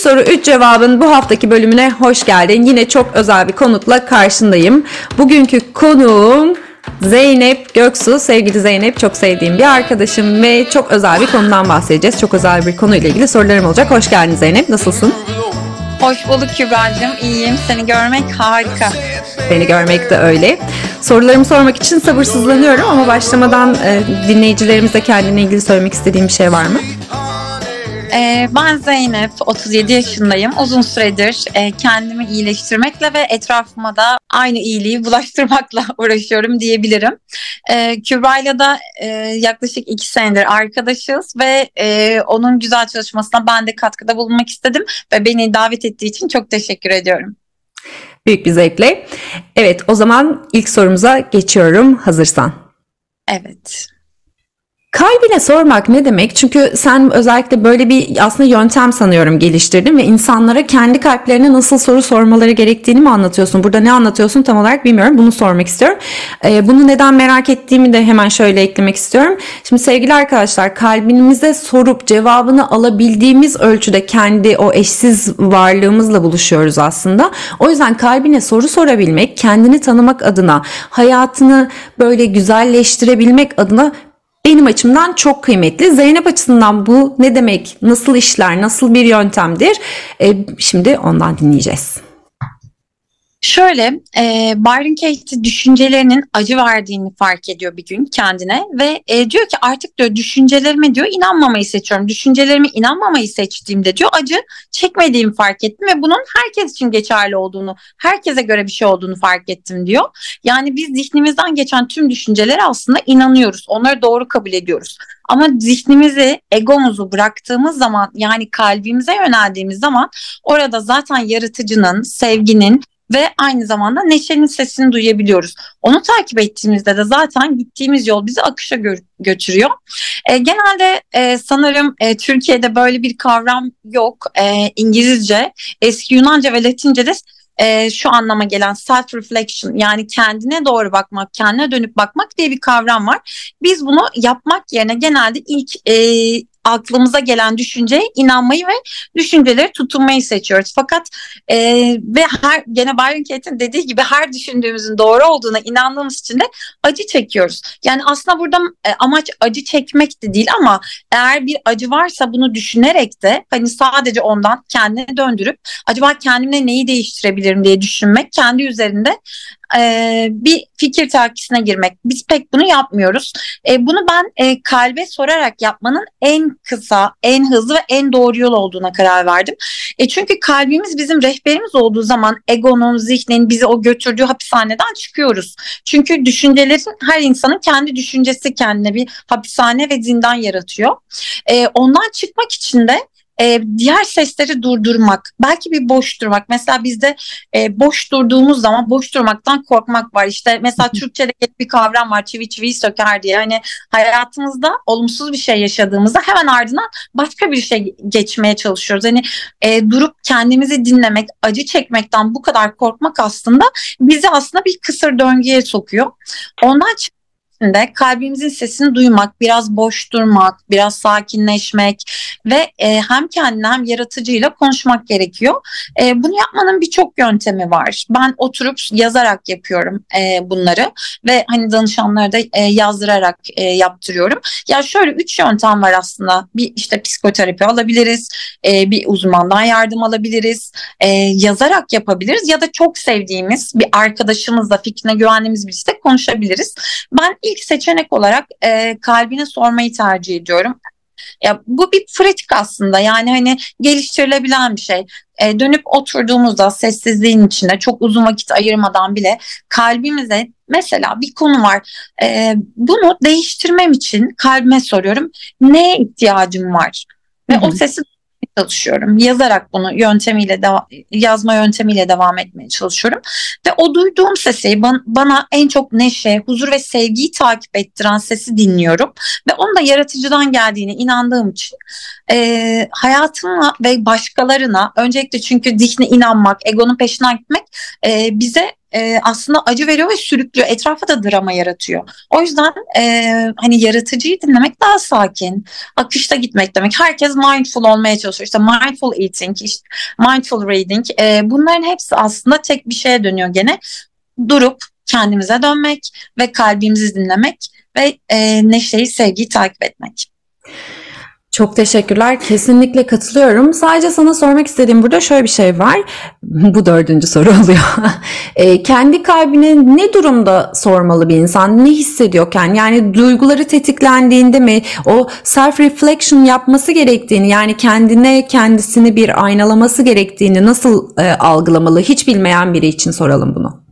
soru 3 cevabın bu haftaki bölümüne hoş geldin. Yine çok özel bir konukla karşındayım. Bugünkü konuğum Zeynep Göksu. Sevgili Zeynep çok sevdiğim bir arkadaşım ve çok özel bir konudan bahsedeceğiz. Çok özel bir konuyla ilgili sorularım olacak. Hoş geldin Zeynep. Nasılsın? Hoş bulduk Kübra'cığım. İyiyim. Seni görmek harika. Beni görmek de öyle. Sorularımı sormak için sabırsızlanıyorum ama başlamadan e, dinleyicilerimize kendine ilgili söylemek istediğim bir şey var mı? Ee, ben Zeynep, 37 yaşındayım. Uzun süredir e, kendimi iyileştirmekle ve etrafıma da aynı iyiliği bulaştırmakla uğraşıyorum diyebilirim. Ee, Kübra'yla da e, yaklaşık iki senedir arkadaşız ve e, onun güzel çalışmasına ben de katkıda bulunmak istedim ve beni davet ettiği için çok teşekkür ediyorum. Büyük bir zevkle. Evet o zaman ilk sorumuza geçiyorum hazırsan. Evet. Kalbine sormak ne demek? Çünkü sen özellikle böyle bir aslında yöntem sanıyorum geliştirdin ve insanlara kendi kalplerine nasıl soru sormaları gerektiğini mi anlatıyorsun? Burada ne anlatıyorsun tam olarak bilmiyorum. Bunu sormak istiyorum. Ee, bunu neden merak ettiğimi de hemen şöyle eklemek istiyorum. Şimdi sevgili arkadaşlar kalbimize sorup cevabını alabildiğimiz ölçüde kendi o eşsiz varlığımızla buluşuyoruz aslında. O yüzden kalbine soru sorabilmek, kendini tanımak adına, hayatını böyle güzelleştirebilmek adına benim açımdan çok kıymetli. Zeynep açısından bu ne demek, nasıl işler, nasıl bir yöntemdir? E, şimdi ondan dinleyeceğiz. Şöyle, e, Byron Katie düşüncelerinin acı verdiğini fark ediyor bir gün kendine ve e, diyor ki artık diyor düşüncelerime diyor inanmamayı seçiyorum. Düşüncelerime inanmamayı seçtiğimde diyor acı çekmediğimi fark ettim ve bunun herkes için geçerli olduğunu, herkese göre bir şey olduğunu fark ettim diyor. Yani biz zihnimizden geçen tüm düşüncelere aslında inanıyoruz. Onları doğru kabul ediyoruz. Ama zihnimizi, egomuzu bıraktığımız zaman yani kalbimize yöneldiğimiz zaman orada zaten yaratıcının, sevginin, ve aynı zamanda neşenin sesini duyabiliyoruz. Onu takip ettiğimizde de zaten gittiğimiz yol bizi akışa gö- götürüyor. E, genelde e, sanırım e, Türkiye'de böyle bir kavram yok. E, İngilizce, eski Yunanca ve Latince'de e, şu anlama gelen self reflection yani kendine doğru bakmak, kendine dönüp bakmak diye bir kavram var. Biz bunu yapmak yerine genelde ilk e, aklımıza gelen düşünceye inanmayı ve düşünceleri tutunmayı seçiyoruz. Fakat e, ve her gene Byron Katie'nin dediği gibi her düşündüğümüzün doğru olduğuna inandığımız için de acı çekiyoruz. Yani aslında burada e, amaç acı çekmek de değil ama eğer bir acı varsa bunu düşünerek de hani sadece ondan kendine döndürüp acaba kendimle neyi değiştirebilirim diye düşünmek kendi üzerinde e, bir fikir takisine girmek. Biz pek bunu yapmıyoruz. E, bunu ben e, kalbe sorarak yapmanın en kısa, en hızlı ve en doğru yol olduğuna karar verdim. E, çünkü kalbimiz bizim rehberimiz olduğu zaman egonun, zihnin bizi o götürdüğü hapishaneden çıkıyoruz. Çünkü düşüncelerin her insanın kendi düşüncesi kendine bir hapishane ve zindan yaratıyor. E, ondan çıkmak için de e, diğer sesleri durdurmak, belki bir boş durmak. Mesela bizde e, boş durduğumuz zaman boş durmaktan korkmak var. İşte mesela Türkçe'de bir kavram var çivi çiviyi söker diye. Hani hayatımızda olumsuz bir şey yaşadığımızda hemen ardından başka bir şey geçmeye çalışıyoruz. Hani e, durup kendimizi dinlemek, acı çekmekten bu kadar korkmak aslında bizi aslında bir kısır döngüye sokuyor. Ondan içinde kalbimizin sesini duymak, biraz boş durmak, biraz sakinleşmek ve e, hem kendine hem yaratıcıyla konuşmak gerekiyor. E, bunu yapmanın birçok yöntemi var. Ben oturup yazarak yapıyorum e, bunları ve hani danışanlara da e, yazdırarak e, yaptırıyorum. Ya şöyle üç yöntem var aslında. Bir işte psikoterapi alabiliriz, e, bir uzmandan yardım alabiliriz, e, yazarak yapabiliriz ya da çok sevdiğimiz bir arkadaşımızla fikrine güvendiğimiz birisiyle konuşabiliriz. Ben ilk seçenek olarak e, kalbine sormayı tercih ediyorum. Ya bu bir pratik aslında yani hani geliştirilebilen bir şey. E, dönüp oturduğumuzda sessizliğin içinde çok uzun vakit ayırmadan bile kalbimize mesela bir konu var. E, bunu değiştirmem için kalbime soruyorum. Neye ihtiyacım var? Ve Hı-hı. o sesi çalışıyorum. Yazarak bunu yöntemiyle deva- yazma yöntemiyle devam etmeye çalışıyorum. Ve o duyduğum sesi bana, en çok neşe, huzur ve sevgiyi takip ettiren sesi dinliyorum. Ve onun da yaratıcıdan geldiğine inandığım için e, hayatıma ve başkalarına öncelikle çünkü zihne inanmak, egonun peşinden gitmek e, bize e, aslında acı veriyor ve sürüklüyor. Etrafa da drama yaratıyor. O yüzden e, hani yaratıcıyı dinlemek daha sakin. Akışta gitmek demek. Herkes mindful olmaya çalışıyor. İşte mindful eating, işte mindful reading. E, bunların hepsi aslında tek bir şeye dönüyor gene. Durup kendimize dönmek ve kalbimizi dinlemek ve e, neşeyi, sevgiyi takip etmek. Çok teşekkürler. Kesinlikle katılıyorum. Sadece sana sormak istediğim burada şöyle bir şey var. Bu dördüncü soru oluyor. e, kendi kalbine ne durumda sormalı bir insan? Ne hissediyorken? Yani duyguları tetiklendiğinde mi? O self reflection yapması gerektiğini yani kendine kendisini bir aynalaması gerektiğini nasıl e, algılamalı? Hiç bilmeyen biri için soralım bunu.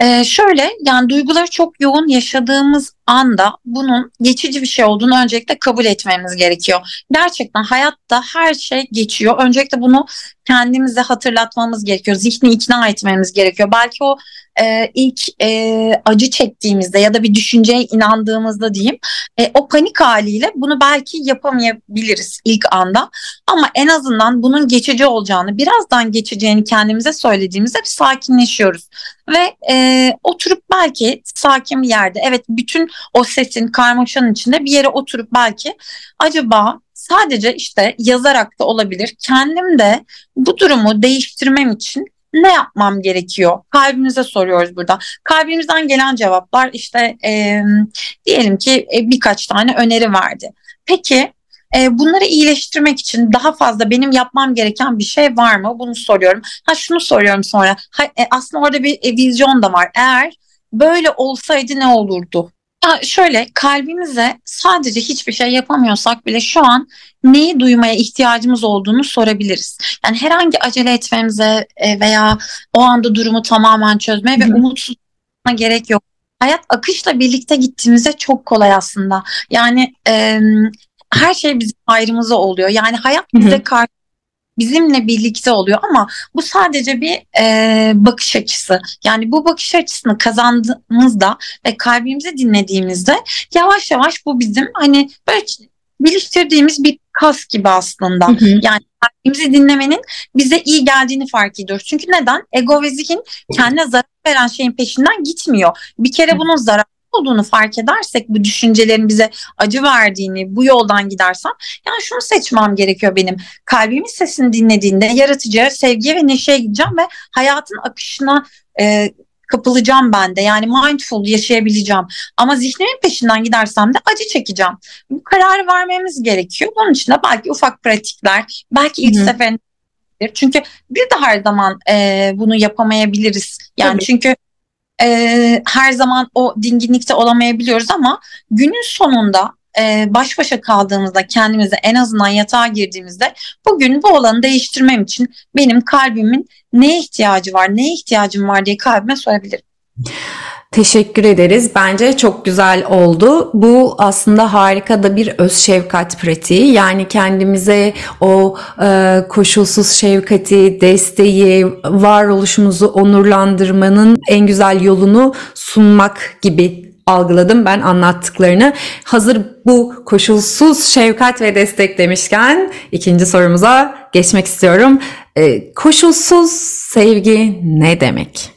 Ee, şöyle yani duyguları çok yoğun yaşadığımız anda bunun geçici bir şey olduğunu öncelikle kabul etmemiz gerekiyor. Gerçekten hayatta her şey geçiyor. Öncelikle bunu kendimize hatırlatmamız gerekiyor. Zihni ikna etmemiz gerekiyor. Belki o e, ilk e, acı çektiğimizde ya da bir düşünceye inandığımızda diyeyim e, o panik haliyle bunu belki yapamayabiliriz ilk anda. Ama en azından bunun geçici olacağını, birazdan geçeceğini kendimize söylediğimizde bir sakinleşiyoruz. Ve e, oturup belki sakin bir yerde evet bütün o sesin karmaşanın içinde bir yere oturup belki acaba sadece işte yazarak da olabilir. Kendim de bu durumu değiştirmem için ne yapmam gerekiyor? Kalbimize soruyoruz burada. Kalbimizden gelen cevaplar işte e, diyelim ki e, birkaç tane öneri verdi. Peki e, bunları iyileştirmek için daha fazla benim yapmam gereken bir şey var mı? Bunu soruyorum. Ha şunu soruyorum sonra. Ha, e, aslında orada bir e, vizyon da var. Eğer böyle olsaydı ne olurdu? Ya şöyle kalbimize sadece hiçbir şey yapamıyorsak bile şu an neyi duymaya ihtiyacımız olduğunu sorabiliriz. Yani herhangi acele etmemize e, veya o anda durumu tamamen çözmeye ve umutsuz gerek yok. Hayat akışla birlikte gittiğimizde çok kolay aslında. Yani e, her şey bizim ayrımıza oluyor. Yani hayat bize karşı bizimle birlikte oluyor ama bu sadece bir e, bakış açısı. Yani bu bakış açısını kazandığımızda ve kalbimizi dinlediğimizde yavaş yavaş bu bizim hani böyle geliştirdiğimiz bir kas gibi aslında. Hı hı. Yani kalbimizi dinlemenin bize iyi geldiğini fark ediyoruz. Çünkü neden? Ego ve zihin kendine zarar veren şeyin peşinden gitmiyor. Bir kere bunun zarar olduğunu fark edersek bu düşüncelerin bize acı verdiğini bu yoldan gidersem yani şunu seçmem gerekiyor benim kalbimin sesini dinlediğinde yaratıcıya sevgiye ve neşeye gideceğim ve hayatın akışına e, kapılacağım ben de yani mindful yaşayabileceğim ama zihnimin peşinden gidersem de acı çekeceğim. Bu kararı vermemiz gerekiyor. Bunun için de belki ufak pratikler belki ilk seferinde çünkü bir de her zaman e, bunu yapamayabiliriz. Yani Tabii. çünkü e, her zaman o dinginlikte olamayabiliyoruz ama günün sonunda e, baş başa kaldığımızda kendimize en azından yatağa girdiğimizde bugün bu olanı değiştirmem için benim kalbimin neye ihtiyacı var, neye ihtiyacım var diye kalbime sorabilirim. Teşekkür ederiz. Bence çok güzel oldu. Bu aslında harika da bir öz şefkat pratiği. Yani kendimize o e, koşulsuz şefkati, desteği, varoluşumuzu onurlandırmanın en güzel yolunu sunmak gibi algıladım ben anlattıklarını. Hazır bu koşulsuz şefkat ve destek demişken ikinci sorumuza geçmek istiyorum. E, koşulsuz sevgi ne demek?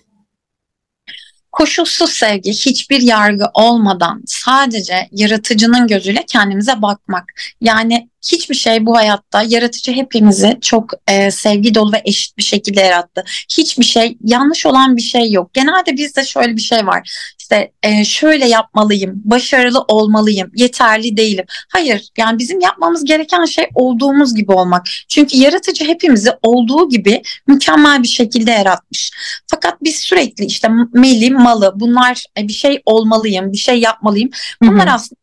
Koşulsuz sevgi, hiçbir yargı olmadan sadece yaratıcının gözüyle kendimize bakmak. Yani hiçbir şey bu hayatta yaratıcı hepimizi çok e, sevgi dolu ve eşit bir şekilde yarattı. Hiçbir şey yanlış olan bir şey yok. Genelde bizde şöyle bir şey var. İşte e, şöyle yapmalıyım, başarılı olmalıyım, yeterli değilim. Hayır yani bizim yapmamız gereken şey olduğumuz gibi olmak. Çünkü yaratıcı hepimizi olduğu gibi mükemmel bir şekilde yaratmış. Fakat biz sürekli işte meli, malı bunlar e, bir şey olmalıyım, bir şey yapmalıyım. Bunlar Hı-hı. aslında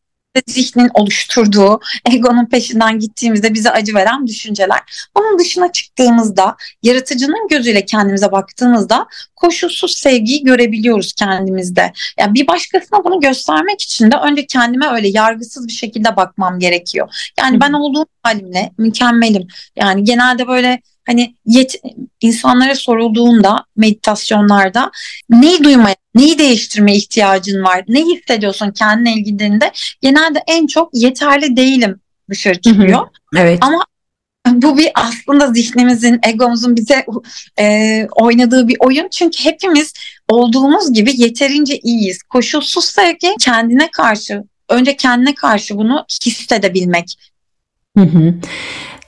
zihnin oluşturduğu, egonun peşinden gittiğimizde bize acı veren düşünceler. Onun dışına çıktığımızda, yaratıcının gözüyle kendimize baktığımızda koşulsuz sevgiyi görebiliyoruz kendimizde. Ya yani bir başkasına bunu göstermek için de önce kendime öyle yargısız bir şekilde bakmam gerekiyor. Yani ben olduğum halimle mükemmelim. Yani genelde böyle hani yet, insanlara sorulduğunda meditasyonlarda neyi duymaya, neyi değiştirmeye ihtiyacın var, ne hissediyorsun kendine ilgilendiğinde genelde en çok yeterli değilim dışarı çıkıyor. Evet. Ama bu bir aslında zihnimizin, egomuzun bize e, oynadığı bir oyun. Çünkü hepimiz olduğumuz gibi yeterince iyiyiz. Koşulsuz sevgi kendine karşı, önce kendine karşı bunu hissedebilmek. Hı hı.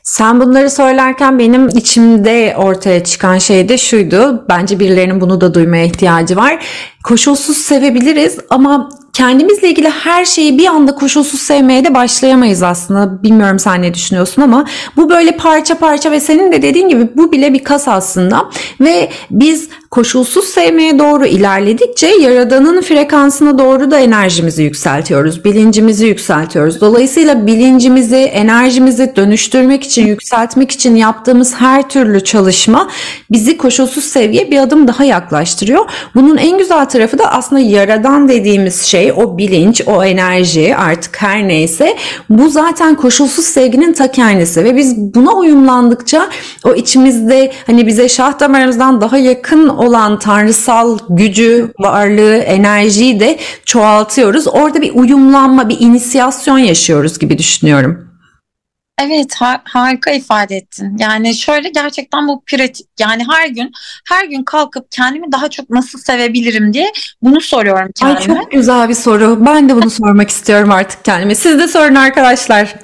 Sen bunları söylerken benim içimde ortaya çıkan şey de şuydu. Bence birilerinin bunu da duymaya ihtiyacı var. Koşulsuz sevebiliriz ama kendimizle ilgili her şeyi bir anda koşulsuz sevmeye de başlayamayız aslında. Bilmiyorum sen ne düşünüyorsun ama bu böyle parça parça ve senin de dediğin gibi bu bile bir kas aslında. Ve biz koşulsuz sevmeye doğru ilerledikçe yaradanın frekansına doğru da enerjimizi yükseltiyoruz. Bilincimizi yükseltiyoruz. Dolayısıyla bilincimizi, enerjimizi dönüştürmek için, yükseltmek için yaptığımız her türlü çalışma bizi koşulsuz sevgiye bir adım daha yaklaştırıyor. Bunun en güzel tarafı da aslında yaradan dediğimiz şey, o bilinç, o enerji artık her neyse bu zaten koşulsuz sevginin ta kendisi ve biz buna uyumlandıkça o içimizde hani bize şah damarımızdan daha yakın olan tanrısal gücü, varlığı, enerjiyi de çoğaltıyoruz. Orada bir uyumlanma, bir inisiyasyon yaşıyoruz gibi düşünüyorum. Evet har- harika ifade ettin. Yani şöyle gerçekten bu pratik yani her gün her gün kalkıp kendimi daha çok nasıl sevebilirim diye bunu soruyorum kendime. Ay çok güzel bir soru. Ben de bunu sormak istiyorum artık kendime. Siz de sorun arkadaşlar.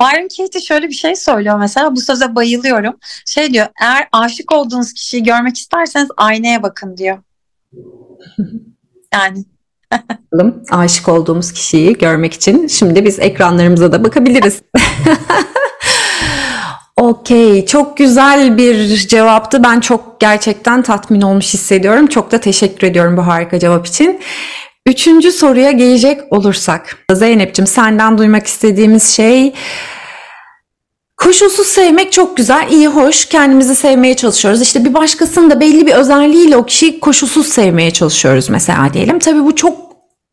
Byron Katie şöyle bir şey söylüyor mesela bu söze bayılıyorum. Şey diyor eğer aşık olduğunuz kişiyi görmek isterseniz aynaya bakın diyor. Yani aşık olduğumuz kişiyi görmek için şimdi biz ekranlarımıza da bakabiliriz. Okey, çok güzel bir cevaptı. Ben çok gerçekten tatmin olmuş hissediyorum. Çok da teşekkür ediyorum bu harika cevap için. Üçüncü soruya gelecek olursak. Zeynep'ciğim senden duymak istediğimiz şey Koşulsuz sevmek çok güzel, iyi, hoş. Kendimizi sevmeye çalışıyoruz. İşte bir başkasının da belli bir özelliğiyle o kişiyi koşulsuz sevmeye çalışıyoruz mesela diyelim. Tabii bu çok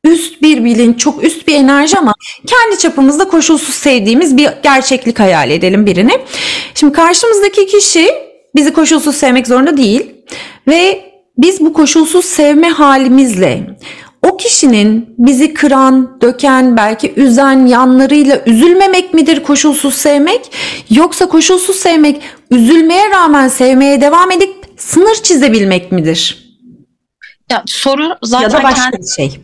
üst bir bilinç, çok üst bir enerji ama kendi çapımızda koşulsuz sevdiğimiz bir gerçeklik hayal edelim birini. Şimdi karşımızdaki kişi bizi koşulsuz sevmek zorunda değil ve biz bu koşulsuz sevme halimizle o kişinin bizi kıran, döken, belki üzen yanlarıyla üzülmemek midir koşulsuz sevmek? Yoksa koşulsuz sevmek üzülmeye rağmen sevmeye devam edip sınır çizebilmek midir? Ya soru zaten ya da başka bir şey.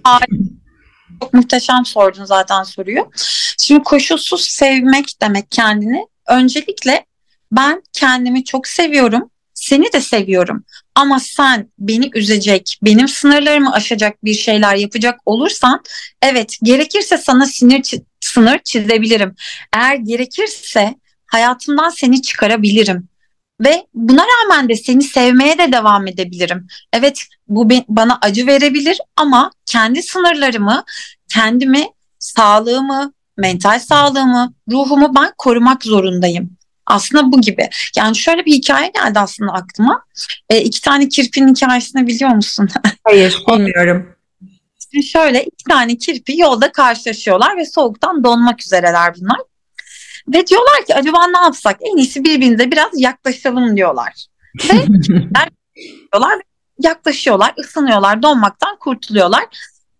Çok muhteşem sordun zaten soruyu. Şimdi koşulsuz sevmek demek kendini. Öncelikle ben kendimi çok seviyorum. Seni de seviyorum. Ama sen beni üzecek, benim sınırlarımı aşacak bir şeyler yapacak olursan evet gerekirse sana sinir sınır çizebilirim. Eğer gerekirse hayatımdan seni çıkarabilirim. Ve buna rağmen de seni sevmeye de devam edebilirim. Evet bu bana acı verebilir ama kendi sınırlarımı, kendimi, sağlığımı, mental sağlığımı, ruhumu ben korumak zorundayım. Aslında bu gibi. Yani şöyle bir hikaye geldi aslında aklıma. E, iki tane kirpinin hikayesini biliyor musun? Hayır bilmiyorum. Şimdi şöyle iki tane kirpi yolda karşılaşıyorlar ve soğuktan donmak üzereler bunlar. Ve diyorlar ki acaba ne yapsak? En iyisi birbirimize biraz yaklaşalım diyorlar. Ve diyorlar, yaklaşıyorlar, ısınıyorlar, donmaktan kurtuluyorlar.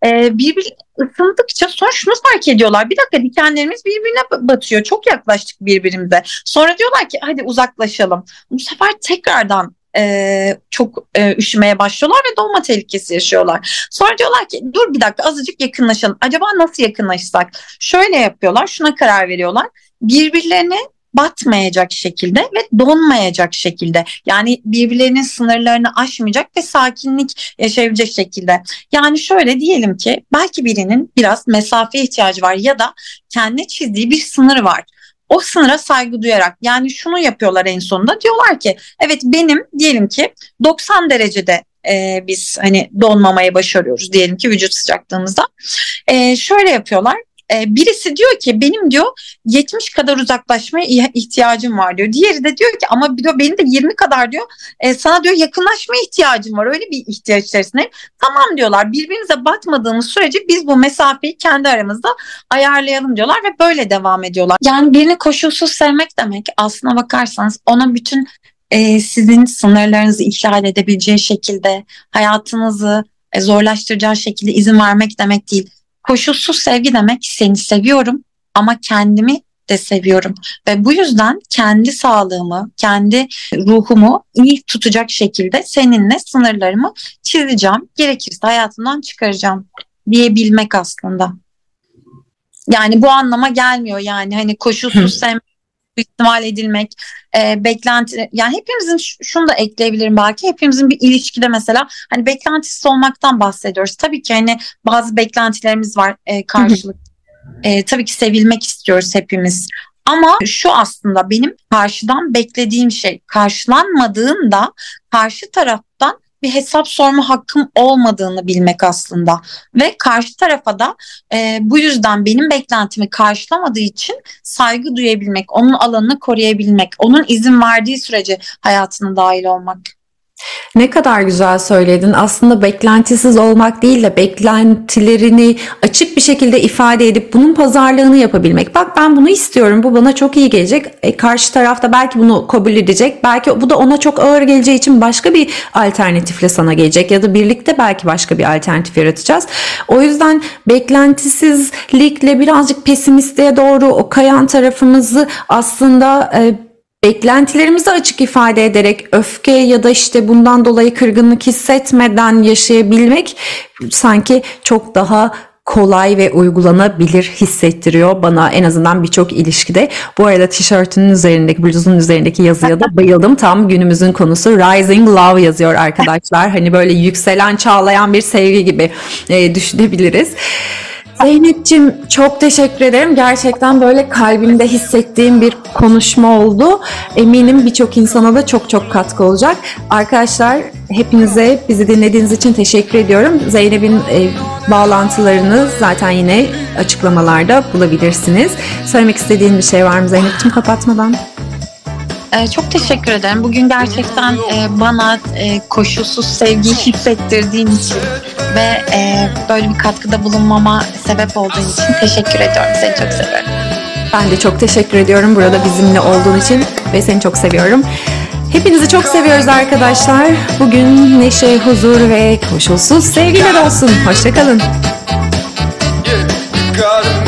Ee, birbir ısındıkça sonra şunu fark ediyorlar. Bir dakika dikenlerimiz birbirine batıyor. Çok yaklaştık birbirimize. Sonra diyorlar ki hadi uzaklaşalım. Bu sefer tekrardan e, çok e, üşümeye başlıyorlar ve donma tehlikesi yaşıyorlar. Sonra diyorlar ki dur bir dakika azıcık yakınlaşalım. Acaba nasıl yakınlaşsak? Şöyle yapıyorlar, şuna karar veriyorlar. Birbirlerine batmayacak şekilde ve donmayacak şekilde yani birbirlerinin sınırlarını aşmayacak ve sakinlik yaşayabilecek şekilde. Yani şöyle diyelim ki belki birinin biraz mesafe ihtiyacı var ya da kendi çizdiği bir sınır var. O sınıra saygı duyarak yani şunu yapıyorlar en sonunda diyorlar ki evet benim diyelim ki 90 derecede e, biz hani donmamaya başarıyoruz diyelim ki vücut sıcaklığımızda. E, şöyle yapıyorlar e, birisi diyor ki benim diyor 70 kadar uzaklaşmaya ihtiyacım var diyor. Diğeri de diyor ki ama diyor benim de 20 kadar diyor e, sana diyor yakınlaşma ihtiyacım var öyle bir ihtiyaç içerisinde. Tamam diyorlar birbirimize batmadığımız sürece biz bu mesafeyi kendi aramızda ayarlayalım diyorlar ve böyle devam ediyorlar. Yani birini koşulsuz sevmek demek aslına bakarsanız ona bütün e, sizin sınırlarınızı ihlal edebileceği şekilde hayatınızı e, zorlaştıracağı şekilde izin vermek demek değil koşulsuz sevgi demek seni seviyorum ama kendimi de seviyorum. Ve bu yüzden kendi sağlığımı, kendi ruhumu iyi tutacak şekilde seninle sınırlarımı çizeceğim. Gerekirse hayatımdan çıkaracağım diyebilmek aslında. Yani bu anlama gelmiyor yani hani koşulsuz sevmek, ihtimal edilmek, e, beklenti yani hepimizin şunu da ekleyebilirim belki hepimizin bir ilişkide mesela hani beklentisiz olmaktan bahsediyoruz. Tabii ki hani bazı beklentilerimiz var e, karşılık. E, tabii ki sevilmek istiyoruz hepimiz. Ama şu aslında benim karşıdan beklediğim şey karşılanmadığında karşı taraftan bir hesap sorma hakkım olmadığını bilmek aslında ve karşı tarafa da e, bu yüzden benim beklentimi karşılamadığı için saygı duyabilmek, onun alanını koruyabilmek, onun izin verdiği sürece hayatına dahil olmak. Ne kadar güzel söyledin. Aslında beklentisiz olmak değil de beklentilerini açık bir şekilde ifade edip bunun pazarlığını yapabilmek. Bak ben bunu istiyorum. Bu bana çok iyi gelecek. E, karşı tarafta belki bunu kabul edecek. Belki bu da ona çok ağır geleceği için başka bir alternatifle sana gelecek ya da birlikte belki başka bir alternatif yaratacağız. O yüzden beklentisizlikle birazcık pesimistliğe doğru o kayan tarafımızı aslında e, beklentilerimizi açık ifade ederek öfke ya da işte bundan dolayı kırgınlık hissetmeden yaşayabilmek sanki çok daha kolay ve uygulanabilir hissettiriyor bana en azından birçok ilişkide. Bu arada tişörtünün üzerindeki, bluzun üzerindeki yazıya da bayıldım. Tam günümüzün konusu Rising Love yazıyor arkadaşlar. Hani böyle yükselen, çağlayan bir sevgi gibi e, düşünebiliriz. Zeynep'ciğim çok teşekkür ederim. Gerçekten böyle kalbimde hissettiğim bir konuşma oldu. Eminim birçok insana da çok çok katkı olacak. Arkadaşlar hepinize bizi dinlediğiniz için teşekkür ediyorum. Zeynep'in e, bağlantılarını zaten yine açıklamalarda bulabilirsiniz. Söylemek istediğin bir şey var mı Zeynep'ciğim kapatmadan? Ee, çok teşekkür ederim. Bugün gerçekten e, bana e, koşulsuz sevgiyi hissettirdiğin için ve e, böyle bir katkıda bulunmama sebep olduğun için teşekkür ediyorum. Seni çok seviyorum. Ben de çok teşekkür ediyorum burada bizimle olduğun için ve seni çok seviyorum. Hepinizi çok seviyoruz arkadaşlar. Bugün neşe, huzur ve koşulsuz sevgiler olsun. Hoşçakalın. Yeah,